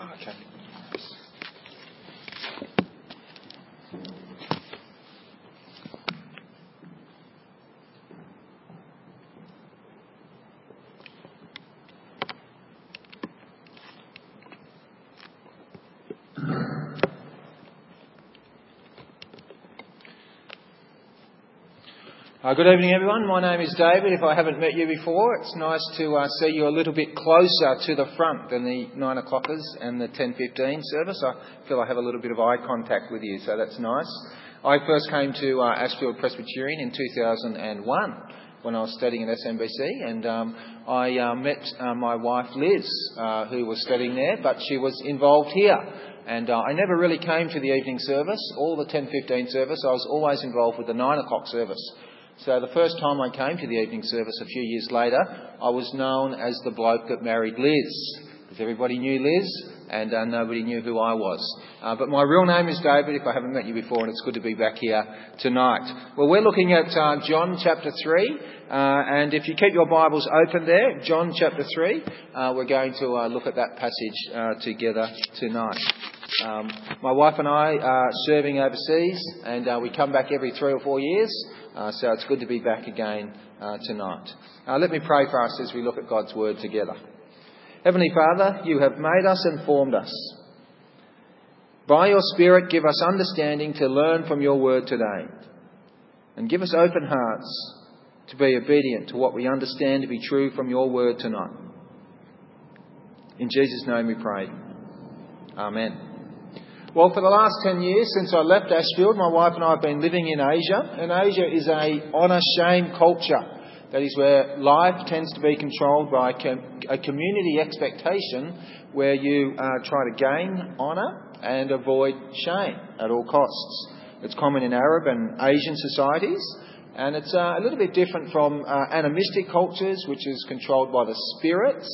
Okay. Uh, good evening, everyone. My name is David. If I haven't met you before, it's nice to uh, see you a little bit closer to the front than the nine o'clockers and the ten fifteen service. I feel I have a little bit of eye contact with you, so that's nice. I first came to uh, Ashfield Presbyterian in 2001 when I was studying at SMBC, and um, I uh, met uh, my wife Liz, uh, who was studying there, but she was involved here. And uh, I never really came to the evening service, all the 10.15 service. I was always involved with the 9 o'clock service. So the first time I came to the evening service a few years later, I was known as the bloke that married Liz. Because everybody knew Liz and uh, nobody knew who I was. Uh, but my real name is David if I haven't met you before and it's good to be back here tonight. Well, we're looking at uh, John chapter 3 uh, and if you keep your Bibles open there, John chapter 3, uh, we're going to uh, look at that passage together tonight. Um, my wife and I are serving overseas and we come back every three or four years. Uh, so it's good to be back again uh, tonight. Uh, let me pray for us as we look at God's Word together. Heavenly Father, you have made us and formed us. By your Spirit, give us understanding to learn from your Word today. And give us open hearts to be obedient to what we understand to be true from your Word tonight. In Jesus' name we pray. Amen. Well, for the last 10 years since I left Ashfield, my wife and I have been living in Asia, and Asia is a honour-shame culture. That is where life tends to be controlled by a community expectation where you uh, try to gain honour and avoid shame at all costs. It's common in Arab and Asian societies, and it's uh, a little bit different from uh, animistic cultures, which is controlled by the spirits,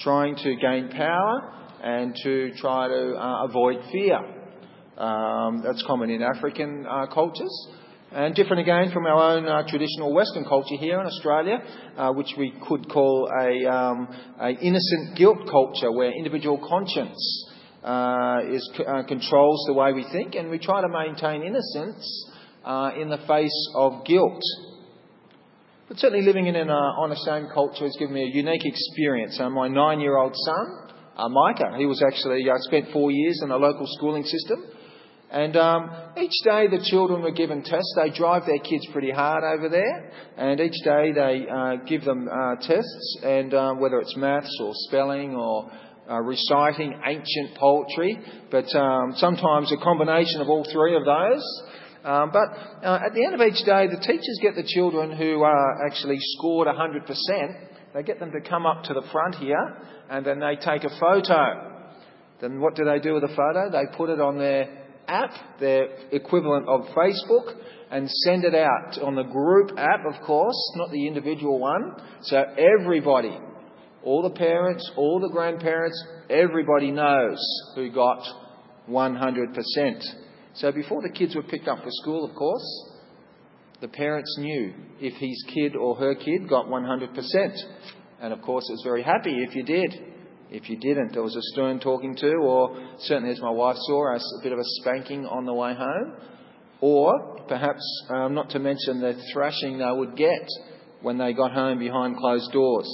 trying to gain power and to try to uh, avoid fear. Um, that's common in African uh, cultures. And different again from our own uh, traditional Western culture here in Australia, uh, which we could call a, um, a, innocent guilt culture, where individual conscience uh, is, uh, controls the way we think, and we try to maintain innocence uh, in the face of guilt. But certainly living in an uh, shame culture has given me a unique experience. Uh, my nine-year-old son, Micah, he was actually spent four years in a local schooling system. And um, each day the children were given tests. They drive their kids pretty hard over there, and each day they uh, give them uh, tests, and um, whether it's maths or spelling or uh, reciting ancient poetry, but um, sometimes a combination of all three of those. Um, but uh, at the end of each day, the teachers get the children who uh, actually scored 100%. They get them to come up to the front here, and then they take a photo. Then what do they do with the photo? They put it on their app, their equivalent of Facebook, and send it out on the group app, of course, not the individual one. So everybody, all the parents, all the grandparents, everybody knows who got 100%. So before the kids were picked up for school, of course, the parents knew if his kid or her kid got 100%. And of course, it was very happy if you did. If you didn't, there was a stern talking to, or certainly as my wife saw, a bit of a spanking on the way home, or perhaps um, not to mention the thrashing they would get when they got home behind closed doors.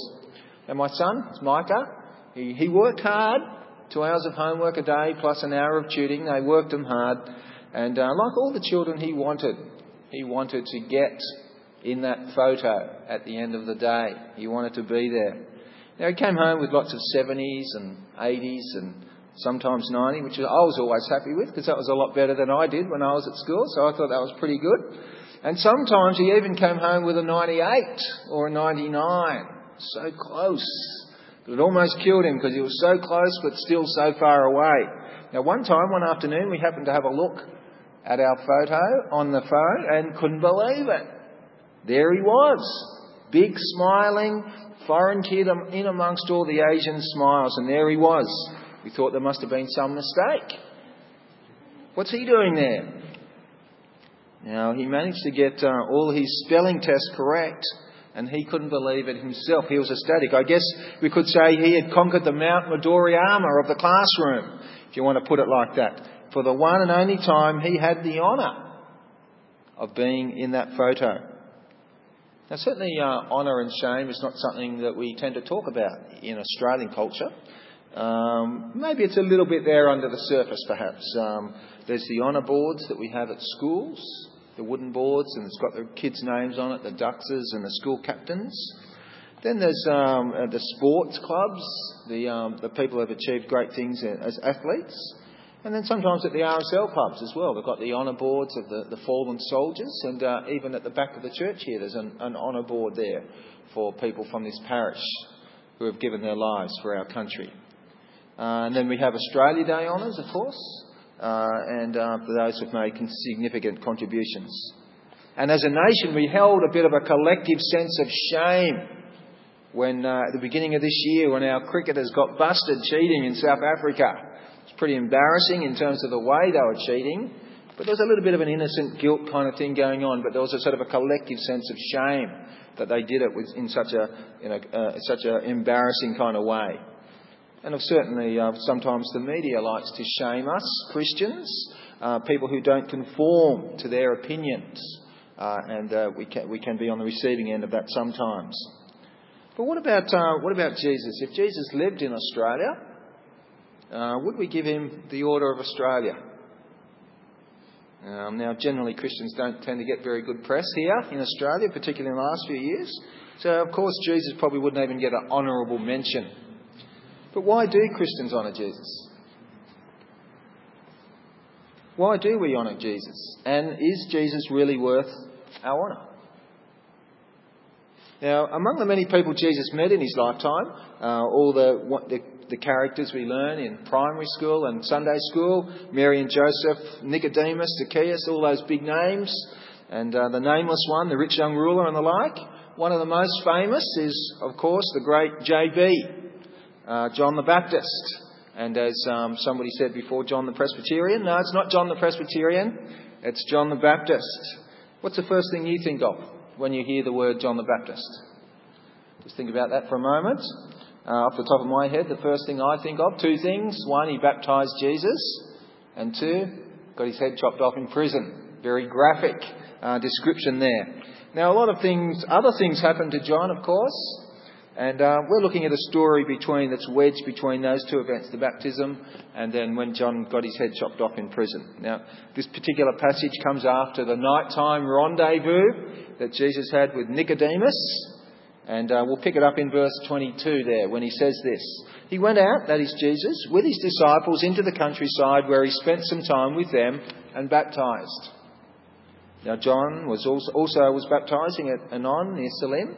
And my son, it's Micah, he, he worked hard, two hours of homework a day plus an hour of tutoring. They worked him hard, and uh, like all the children, he wanted, he wanted to get in that photo at the end of the day. He wanted to be there. Now, he came home with lots of 70s and 80s and sometimes 90, which I was always happy with because that was a lot better than I did when I was at school, so I thought that was pretty good. And sometimes he even came home with a 98 or a 99. So close. It almost killed him because he was so close but still so far away. Now, one time, one afternoon, we happened to have a look at our photo on the phone and couldn't believe it. There he was. Big, smiling, foreign kid in amongst all the Asian smiles, and there he was. We thought there must have been some mistake. What's he doing there? Now, he managed to get uh, all his spelling tests correct, and he couldn't believe it himself. He was ecstatic. I guess we could say he had conquered the Mount Midoriyama of the classroom, if you want to put it like that. For the one and only time he had the honour of being in that photo. Now, certainly, uh, honour and shame is not something that we tend to talk about in Australian culture. Um, maybe it's a little bit there under the surface, perhaps. Um, there's the honour boards that we have at schools the wooden boards, and it's got the kids' names on it, the Duxers and the school captains. Then there's um, uh, the sports clubs, the, um, the people who have achieved great things as athletes. And then sometimes at the RSL clubs as well. They've got the honour boards of the, the fallen soldiers, and uh, even at the back of the church here, there's an, an honour board there for people from this parish who have given their lives for our country. Uh, and then we have Australia Day honours, of course uh, and uh, for those who've made significant contributions. And as a nation, we held a bit of a collective sense of shame when, uh, at the beginning of this year, when our cricketers got busted cheating in South Africa. It's pretty embarrassing in terms of the way they were cheating, but there was a little bit of an innocent guilt kind of thing going on, but there was a sort of a collective sense of shame that they did it in such a, in a, uh, such an embarrassing kind of way. And certainly, uh, sometimes the media likes to shame us, Christians, uh, people who don't conform to their opinions. Uh, and uh, we, can, we can be on the receiving end of that sometimes. But what about, uh, what about Jesus? If Jesus lived in Australia, uh, would we give him the Order of Australia? Um, now, generally, Christians don't tend to get very good press here in Australia, particularly in the last few years. So, of course, Jesus probably wouldn't even get an honourable mention but why do Christians honour Jesus? Why do we honour Jesus? And is Jesus really worth our honour? Now, among the many people Jesus met in his lifetime, uh, all the, the, the, characters we learn in primary school and Sunday school, Mary and Joseph, Nicodemus, Zacchaeus, all those big names, and uh, the nameless one, the rich young ruler, and the like. One of the most famous is, of course, the great J.B., uh, John the Baptist. And as um, somebody said before, John the Presbyterian. No, it's not John the Presbyterian, it's John the Baptist. What's the first thing you think of when you hear the word John the Baptist? Just think about that for a moment. Uh, off the top of my head, the first thing I think of, two things. One, he baptised Jesus, and two, got his head chopped off in prison. Very graphic uh, description there. Now, a lot of things, other things happened to John, of course. And uh, we're looking at a story between that's wedged between those two events, the baptism and then when John got his head chopped off in prison. Now, this particular passage comes after the nighttime rendezvous that Jesus had with Nicodemus. And uh, we'll pick it up in verse 22 there when he says this. He went out, that is Jesus, with his disciples into the countryside where he spent some time with them and baptized. Now, John was also, also was baptizing at Aenon near Salim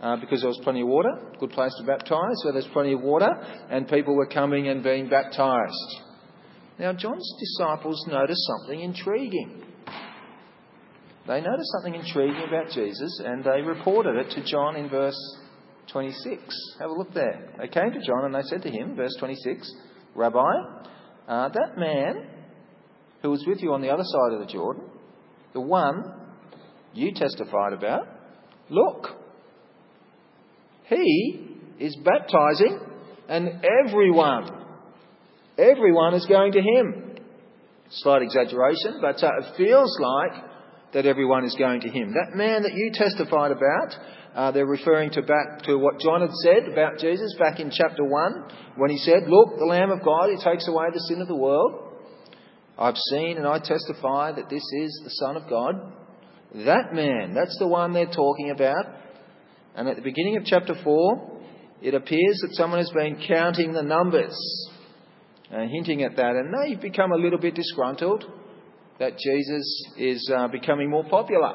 uh, because there was plenty of water, good place to baptise, so there's plenty of water, and people were coming and being baptised. Now, John's disciples noticed something intriguing. They noticed something intriguing about Jesus, and they reported it to John in verse 26. Have a look there. They came to John and they said to him, verse 26, Rabbi, uh, that man who was with you on the other side of the Jordan, the one you testified about, look, he is baptizing, and everyone, everyone is going to him. Slight exaggeration, but uh, it feels like that everyone is going to him. That man that you testified about, uh, they're referring to back to what John had said about Jesus back in chapter 1 when he said, Look, the Lamb of God who takes away the sin of the world. I've seen and I testify that this is the Son of God. That man, that's the one they're talking about. And at the beginning of chapter 4, it appears that someone has been counting the numbers, uh, hinting at that, and they've become a little bit disgruntled that Jesus is uh, becoming more popular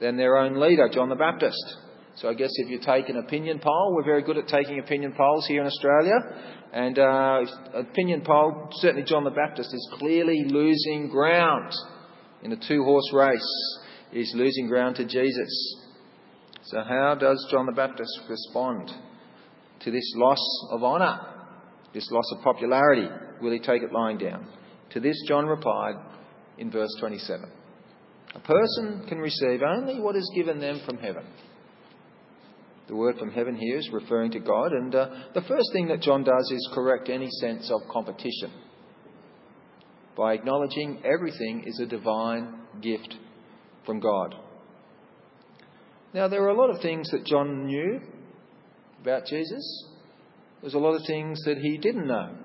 than their own leader, John the Baptist. So I guess if you take an opinion poll, we're very good at taking opinion polls here in Australia, and uh, opinion poll, certainly John the Baptist is clearly losing ground in a two-horse race. He's losing ground to Jesus. So, how does John the Baptist respond to this loss of honour, this loss of popularity? Will he take it lying down? To this, John replied in verse 27 A person can receive only what is given them from heaven. The word from heaven here is referring to God, and uh, the first thing that John does is correct any sense of competition by acknowledging everything is a divine gift from God. Now, there were a lot of things that John knew about Jesus. There's a lot of things that he didn't know.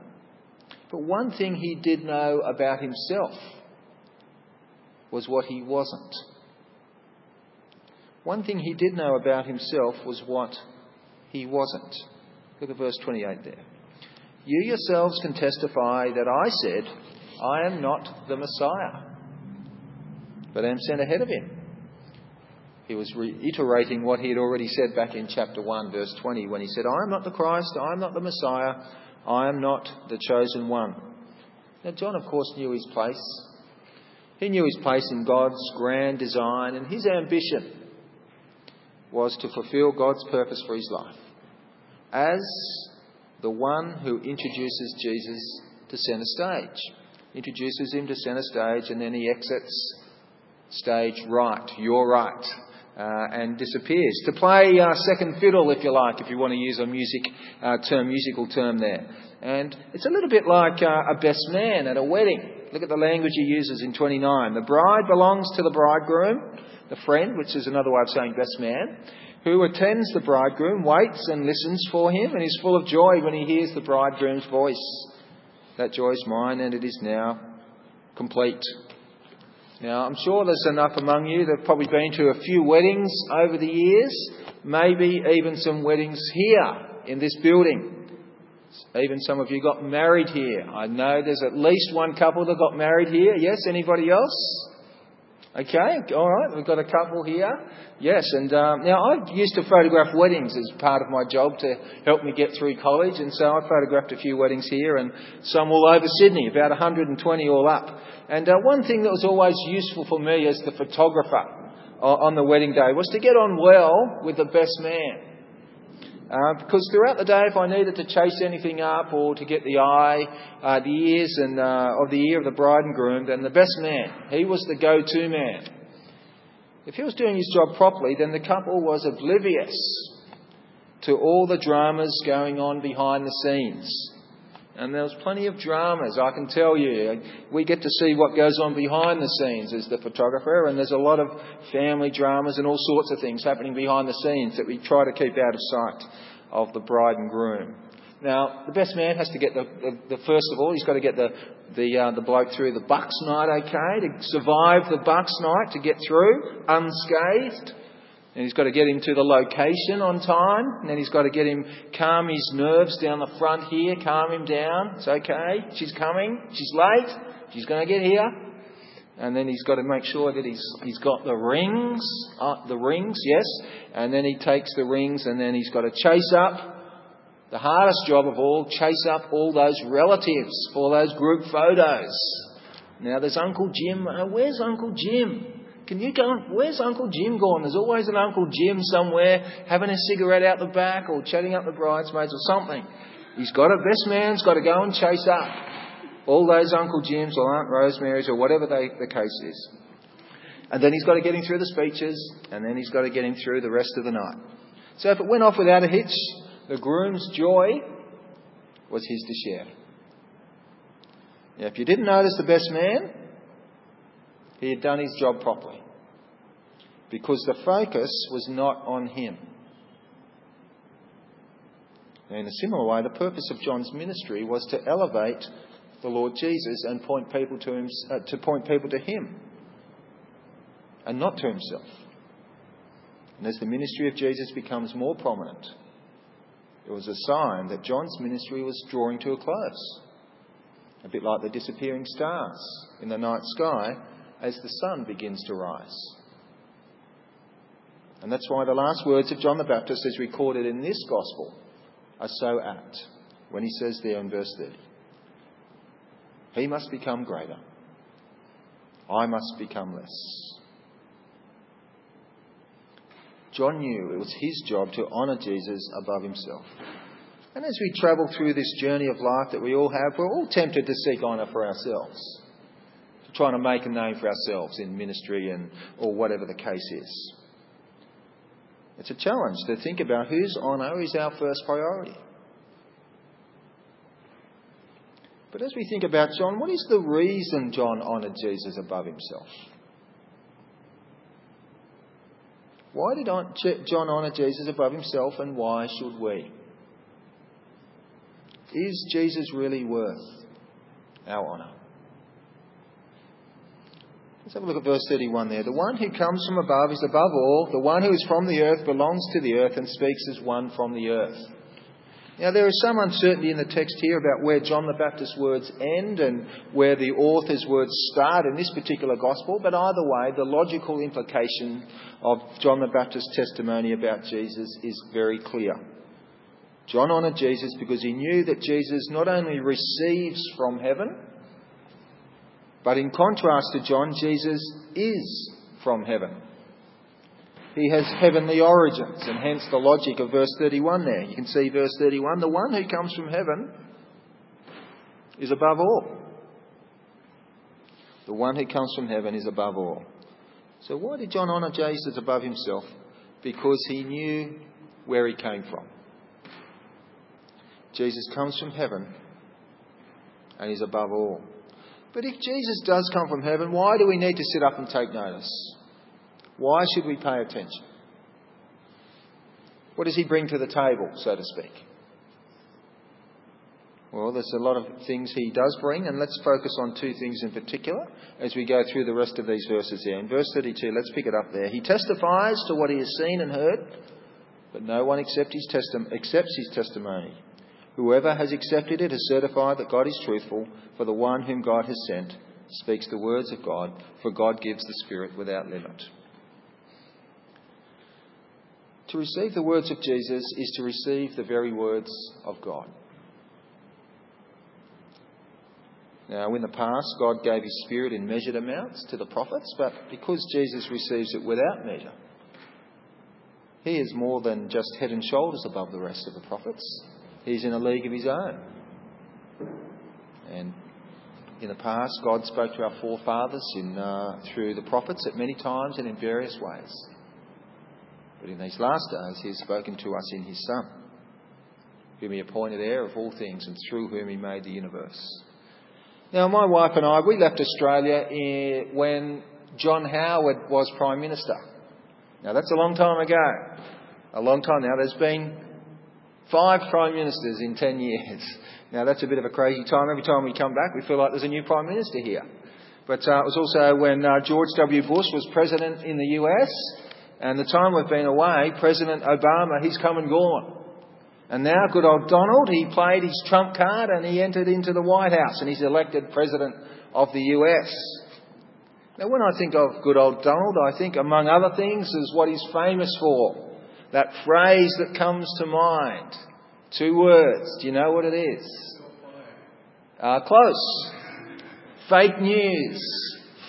But one thing he did know about himself was what he wasn't. One thing he did know about himself was what he wasn't. Look at verse 28 there. You yourselves can testify that I said, I am not the Messiah, but I am sent ahead of him. He was reiterating what he had already said back in chapter 1, verse 20, when he said, I am not the Christ, I am not the Messiah, I am not the chosen one. Now, John, of course, knew his place. He knew his place in God's grand design, and his ambition was to fulfill God's purpose for his life as the one who introduces Jesus to centre stage. Introduces him to centre stage, and then he exits stage right, you're right, uh, and disappears. To play uh, second fiddle, if you like, if you want to use a music uh, term, musical term there. And it's a little bit like uh, a best man at a wedding. Look at the language he uses in 29. The bride belongs to the bridegroom, the friend, which is another way of saying best man, who attends the bridegroom, waits and listens for him, and is full of joy when he hears the bridegroom's voice. That joy is mine, and it is now complete. Now, I'm sure there's enough among you that have probably been to a few weddings over the years, maybe even some weddings here in this building. Even some of you got married here. I know there's at least one couple that got married here. Yes, anybody else? Okay, all right, we've got a couple here. Yes, and um, now I used to photograph weddings as part of my job to help me get through college, and so I photographed a few weddings here and some all over Sydney, about 120 all up. And uh, one thing that was always useful for me as the photographer on the wedding day was to get on well with the best man. Uh, because throughout the day, if I needed to chase anything up or to get the eye, uh, the ears, and uh, of the ear of the bride and groom, then the best man, he was the go-to man. If he was doing his job properly, then the couple was oblivious to all the dramas going on behind the scenes. And there was plenty of dramas, I can tell you. We get to see what goes on behind the scenes as the photographer, and there's a lot of family dramas and all sorts of things happening behind the scenes that we try to keep out of sight of the bride and groom. Now, the best man has to get the, the, the first of all, he's got to get the, the, uh, the bloke through the bucks night okay, to survive the bucks night, to get through unscathed. And he's got to get him to the location on time. And then he's got to get him, calm his nerves down the front here, calm him down. It's okay. She's coming. She's late. She's going to get here. And then he's got to make sure that he's, he's got the rings, uh, the rings, yes. And then he takes the rings and then he's got to chase up the hardest job of all, chase up all those relatives for those group photos. Now there's Uncle Jim. Uh, where's Uncle Jim? Can you go? Where's Uncle Jim gone? There's always an Uncle Jim somewhere having a cigarette out the back or chatting up the bridesmaids or something. He's got a best man's got to go and chase up all those Uncle Jims or Aunt Rosemary's or whatever they, the case is. And then he's got to get him through the speeches, and then he's got to get him through the rest of the night. So if it went off without a hitch, the groom's joy was his to share. Now, if you didn't notice the best man, he had done his job properly. Because the focus was not on him. in a similar way, the purpose of John's ministry was to elevate the Lord Jesus and point people to, him, uh, to point people to him and not to himself. And as the ministry of Jesus becomes more prominent, it was a sign that John's ministry was drawing to a close. A bit like the disappearing stars in the night sky as the sun begins to rise. And that's why the last words of John the Baptist, as recorded in this Gospel, are so apt when he says there in verse 30 He must become greater, I must become less. John knew it was his job to honour Jesus above himself. And as we travel through this journey of life that we all have, we're all tempted to seek honour for ourselves trying to make a name for ourselves in ministry and or whatever the case is. It's a challenge to think about whose honour is our first priority. But as we think about John, what is the reason John honoured Jesus above himself? Why did John honour Jesus above himself and why should we? Is Jesus really worth our honour? Let's have a look at verse 31 there. The one who comes from above is above all. The one who is from the earth belongs to the earth and speaks as one from the earth. Now, there is some uncertainty in the text here about where John the Baptist's words end and where the author's words start in this particular gospel, but either way, the logical implication of John the Baptist's testimony about Jesus is very clear. John honoured Jesus because he knew that Jesus not only receives from heaven, but in contrast to John, Jesus is from heaven. He has heavenly origins, and hence the logic of verse 31 there. You can see verse 31 the one who comes from heaven is above all. The one who comes from heaven is above all. So, why did John honour Jesus above himself? Because he knew where he came from. Jesus comes from heaven and is above all. But if Jesus does come from heaven, why do we need to sit up and take notice? Why should we pay attention? What does he bring to the table, so to speak? Well, there's a lot of things he does bring, and let's focus on two things in particular as we go through the rest of these verses here. In verse 32, let's pick it up there. He testifies to what he has seen and heard, but no one accepts his, accepts his testimony. Whoever has accepted it has certified that God is truthful, for the one whom God has sent speaks the words of God, for God gives the Spirit without limit. To receive the words of Jesus is to receive the very words of God. Now, in the past, God gave His Spirit in measured amounts to the prophets, but because Jesus receives it without measure, He is more than just head and shoulders above the rest of the prophets. He's in a league of His own. And in the past, God spoke to our forefathers in, uh, through the prophets at many times and in various ways. But in these last days, he has spoken to us in his Son, whom he appointed heir of all things and through whom he made the universe. Now, my wife and I, we left Australia when John Howard was Prime Minister. Now, that's a long time ago. A long time now. There's been five Prime Ministers in ten years. Now, that's a bit of a crazy time. Every time we come back, we feel like there's a new Prime Minister here. But uh, it was also when uh, George W. Bush was President in the US, and the time we've been away, President Obama, he's come and gone. And now, good old Donald, he played his trump card and he entered into the White House and he's elected President of the US. Now, when I think of good old Donald, I think, among other things, is what he's famous for. That phrase that comes to mind. Two words. Do you know what it is? Uh, close. Fake news.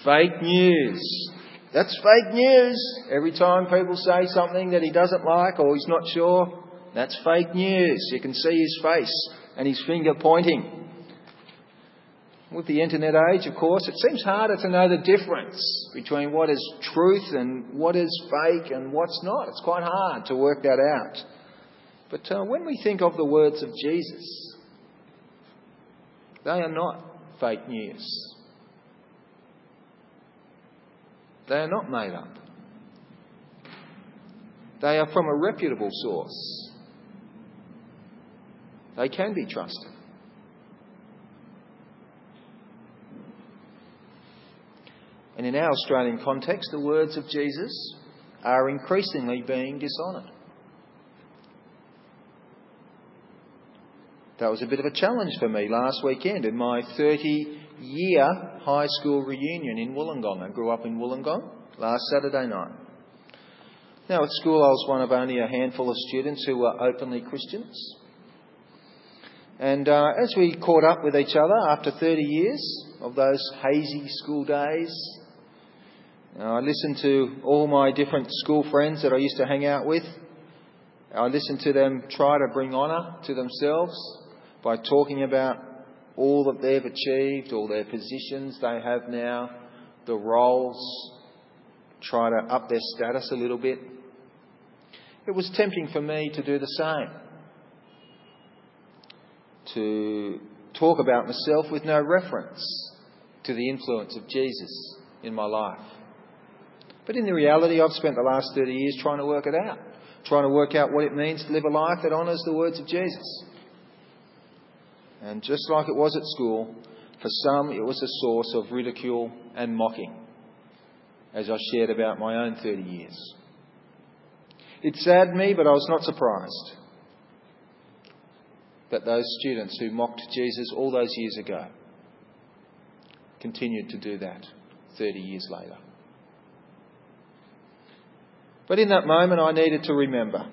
Fake news. That's fake news. Every time people say something that he doesn't like or he's not sure, that's fake news. You can see his face and his finger pointing. With the internet age, of course, it seems harder to know the difference between what is truth and what is fake and what's not. It's quite hard to work that out. But uh, when we think of the words of Jesus, they are not fake news. They are not made up. They are from a reputable source. They can be trusted. And in our Australian context, the words of Jesus are increasingly being dishonoured. That was a bit of a challenge for me last weekend in my 30 year high school reunion in Wollongong. I grew up in Wollongong last Saturday night. Now, at school, I was one of only a handful of students who were openly Christians. And uh, as we caught up with each other after 30 years of those hazy school days, Uh, I listened to all my different school friends that I used to hang out with. I listened to them try to bring honour to themselves by talking about all that they've achieved, all their positions they have now, the roles, try to up their status a little bit. It was tempting for me to do the same. To talk about myself with no reference to the influence of Jesus in my life. But in the reality, I've spent the last 30 years trying to work it out, trying to work out what it means to live a life that honours the words of Jesus. And just like it was at school, for some it was a source of ridicule and mocking, as I shared about my own 30 years. It saddened me, but I was not surprised that those students who mocked Jesus all those years ago continued to do that 30 years later. But in that moment, I needed to remember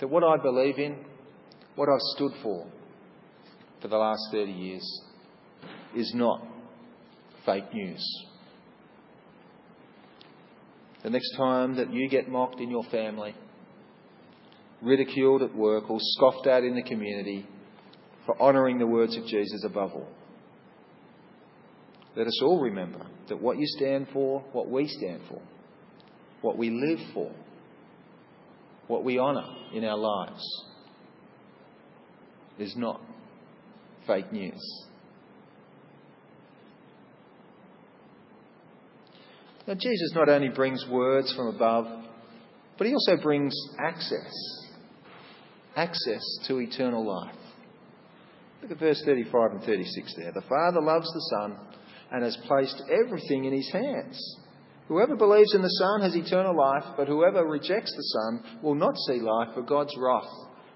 that what I believe in, what I've stood for for the last 30 years, is not fake news. The next time that you get mocked in your family, ridiculed at work, or scoffed at in the community for honouring the words of Jesus above all, let us all remember that what you stand for, what we stand for, what we live for, what we honour in our lives, is not fake news. Now, Jesus not only brings words from above, but he also brings access. Access to eternal life. Look at verse 35 and 36 there. The Father loves the Son and has placed everything in his hands. Whoever believes in the Son has eternal life, but whoever rejects the Son will not see life, for God's wrath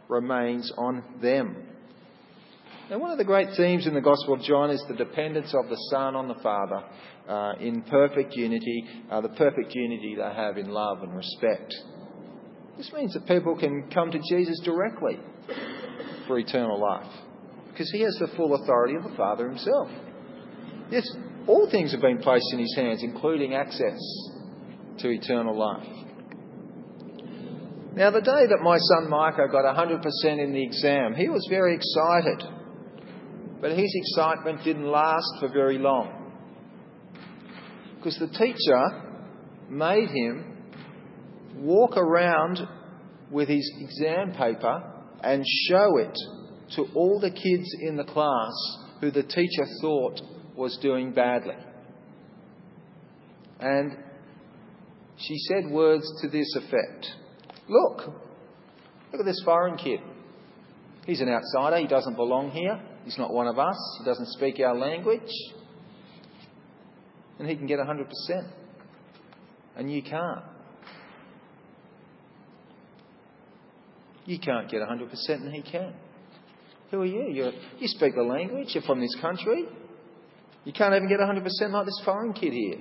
remains on them. Now, one of the great themes in the Gospel of John is the dependence of the Son on the Father uh, in perfect unity, uh, the perfect unity they have in love and respect. This means that people can come to Jesus directly for eternal life because he has the full authority of the Father himself. Yes, all things have been placed in his hands, including access to eternal life. Now, the day that my son Micah got 100% in the exam, he was very excited. But his excitement didn't last for very long. Because the teacher made him walk around with his exam paper and show it to all the kids in the class who the teacher thought was doing badly. And she said words to this effect Look, look at this foreign kid. He's an outsider, he doesn't belong here. He's not one of us. He doesn't speak our language. And he can get 100%. And you can't. You can't get 100% and he can. Who are you? You're, you speak the language. You're from this country. You can't even get 100% like this foreign kid here.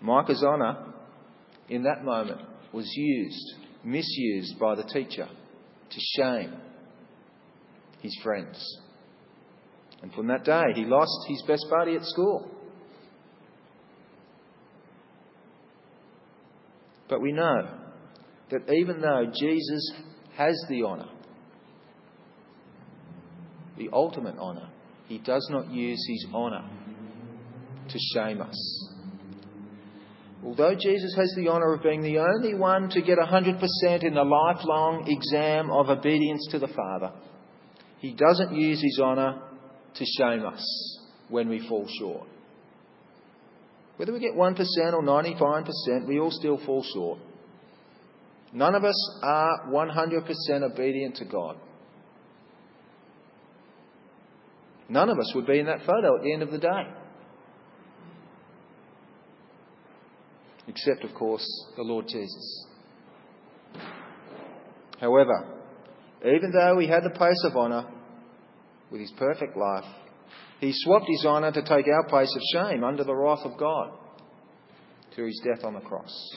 Micah's honour in that moment was used, misused by the teacher to shame his friends. And from that day, he lost his best buddy at school. But we know that even though Jesus has the honour, the ultimate honour, he does not use his honour to shame us. Although Jesus has the honour of being the only one to get 100% in the lifelong exam of obedience to the Father, he doesn't use his honour to shame us when we fall short. Whether we get 1% or 95%, we all still fall short. None of us are 100% obedient to God. None of us would be in that photo at the end of the day. except, of course, the Lord Jesus. However, even though he had the place of honour with his perfect life, he swapped his honour to take our place of shame under the wrath of God through his death on the cross.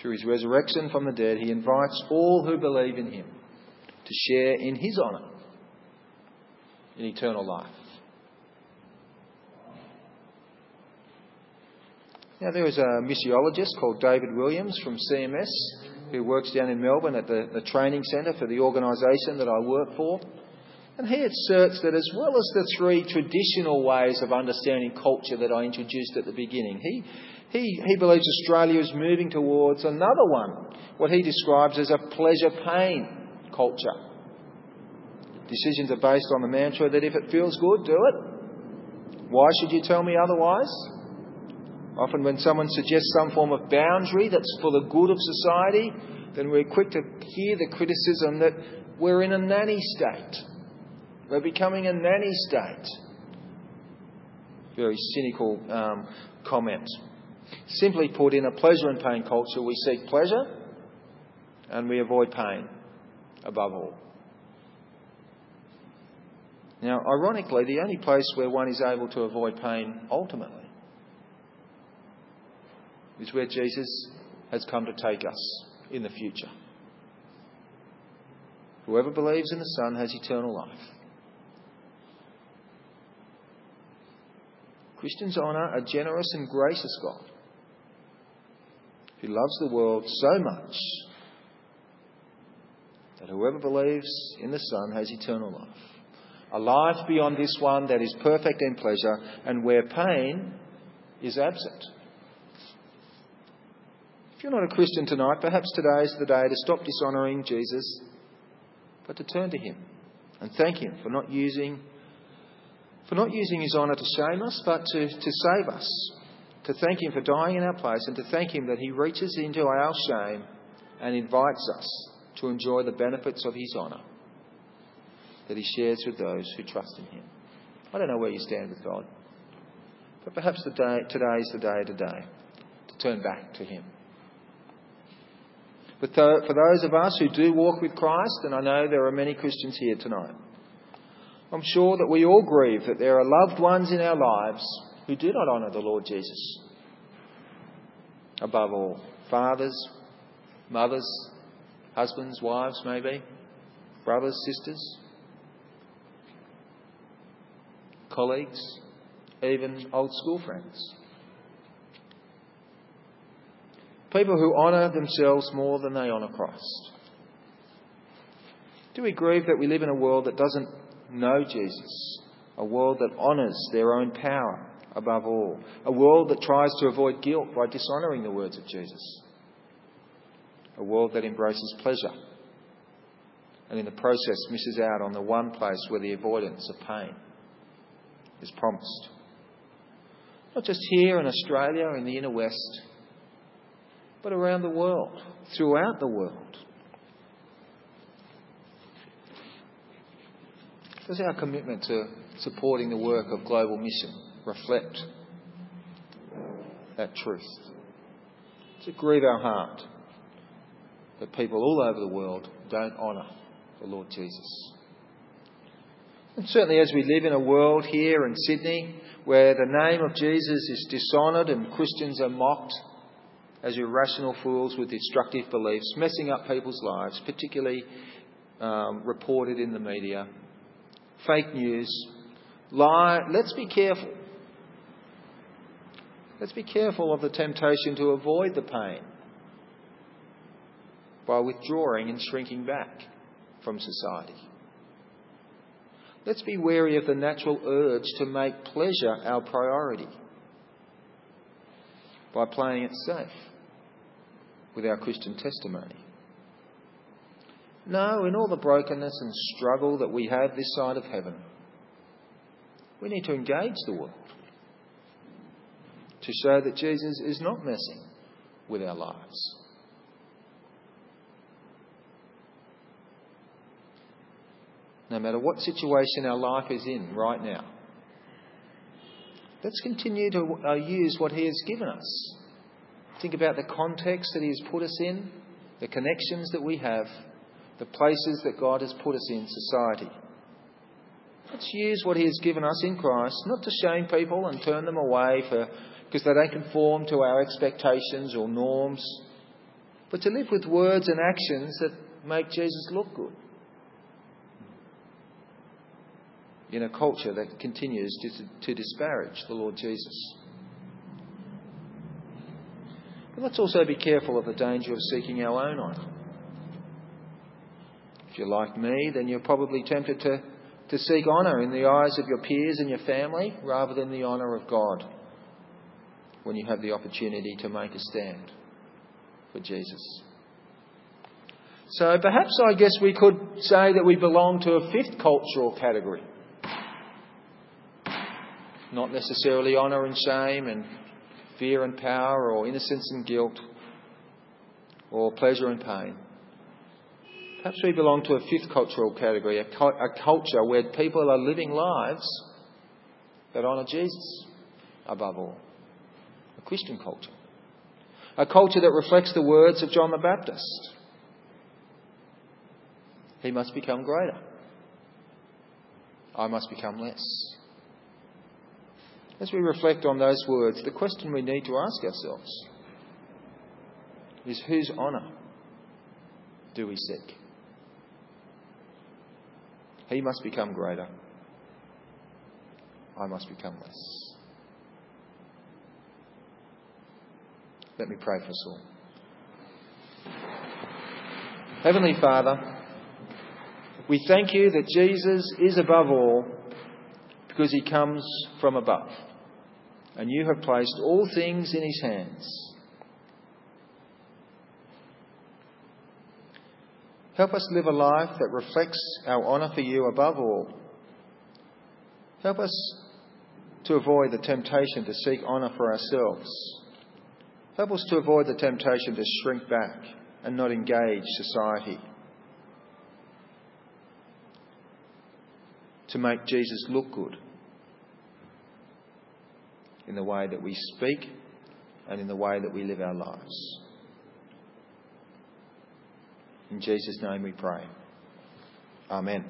Through his resurrection from the dead, he invites all who believe in him to share in his honour in eternal life. Now, there was a missiologist called David Williams from CMS who works down in Melbourne at the, the training centre for the organisation that I work for. And he asserts that as well as the three traditional ways of understanding culture that I introduced at the beginning, he, he, he believes Australia is moving towards another one, what he describes as a pleasure pain culture. Decisions are based on the mantra that if it feels good, do it. Why should you tell me otherwise? Often, when someone suggests some form of boundary that's for the good of society, then we're quick to hear the criticism that we're in a nanny state. We're becoming a nanny state. Very cynical um, comment. Simply put, in a pleasure and pain culture, we seek pleasure and we avoid pain above all. Now, ironically, the only place where one is able to avoid pain ultimately is where Jesus has come to take us in the future. Whoever believes in the Son has eternal life. Christians honour a generous and gracious God who loves the world so much that whoever believes in the Son has eternal life. A life beyond this one that is perfect in pleasure and where pain is absent. If you're not a Christian tonight, perhaps today is the day to stop dishonouring Jesus, but to turn to Him and thank Him for not using for not using his honour to shame us, but to, to save us. To thank him for dying in our place and to thank him that he reaches into our shame and invites us to enjoy the benefits of his honour that he shares with those who trust in him. I don't know where you stand with God, but perhaps the day, today is the day today to turn back to him. But for those of us who do walk with Christ, and I know there are many Christians here tonight, I'm sure that we all grieve that there are loved ones in our lives who do not honour the Lord Jesus. Above all, fathers, mothers, husbands, wives, maybe, brothers, sisters, colleagues, even old school friends. People who honour themselves more than they honour Christ. Do we grieve that we live in a world that doesn't know Jesus, a world that honours their own power above all, a world that tries to avoid guilt by dishonouring the words of Jesus, a world that embraces pleasure and in the process misses out on the one place where the avoidance of pain is promised. Not just here in Australia, in the inner west, but around the world, throughout the world. Does our commitment to supporting the work of global mission reflect that truth? Does it grieve our heart that people all over the world don't honour the Lord Jesus? And certainly, as we live in a world here in Sydney where the name of Jesus is dishonoured and Christians are mocked as irrational fools with destructive beliefs, messing up people's lives, particularly um, reported in the media, fake news, lie. Let's be careful. Let's be careful of the temptation to avoid the pain by withdrawing and shrinking back from society. Let's be wary of the natural urge to make pleasure our priority by playing it safe with our Christian testimony. No, in all the brokenness and struggle that we have this side of heaven, we need to engage the world to show that Jesus is not messing with our lives. No matter what situation our life is in right now, let's continue to uh, use what He has given us. Think about the context that He has put us in, the connections that we have the places that God has put us in society. Let's use what He has given us in Christ, not to shame people and turn them away because they don't conform to our expectations or norms, but to live with words and actions that make Jesus look good. In a culture that continues to, to disparage the Lord Jesus. But let's also be careful of the danger of seeking our own honour. If you're like me, then you're probably tempted to to seek honour in the eyes of your peers and your family rather than the honour of God when you have the opportunity to make a stand for Jesus. So perhaps I guess we could say that we belong to a fifth cultural category. Not necessarily honour and shame and fear and power or innocence and guilt or pleasure and pain. Perhaps we belong to a fifth cultural category, a, a culture where people are living lives that honour Jesus above all. A Christian culture. A culture that reflects the words of John the Baptist. He must become greater. I must become less. As we reflect on those words, the question we need to ask ourselves is whose honour do we seek? He must become greater. I must become less. Let me pray for us all. Heavenly Father, we thank you that Jesus is above all because he comes from above. And you have placed all things in his hands. Help us live a life that reflects our honour for you above all. Help us to avoid the temptation to seek honour for ourselves. Help us to avoid the temptation to shrink back and not engage society. to make Jesus look good in the way that we speak and in the way that we live our lives. In Jesus' name we pray. Amen.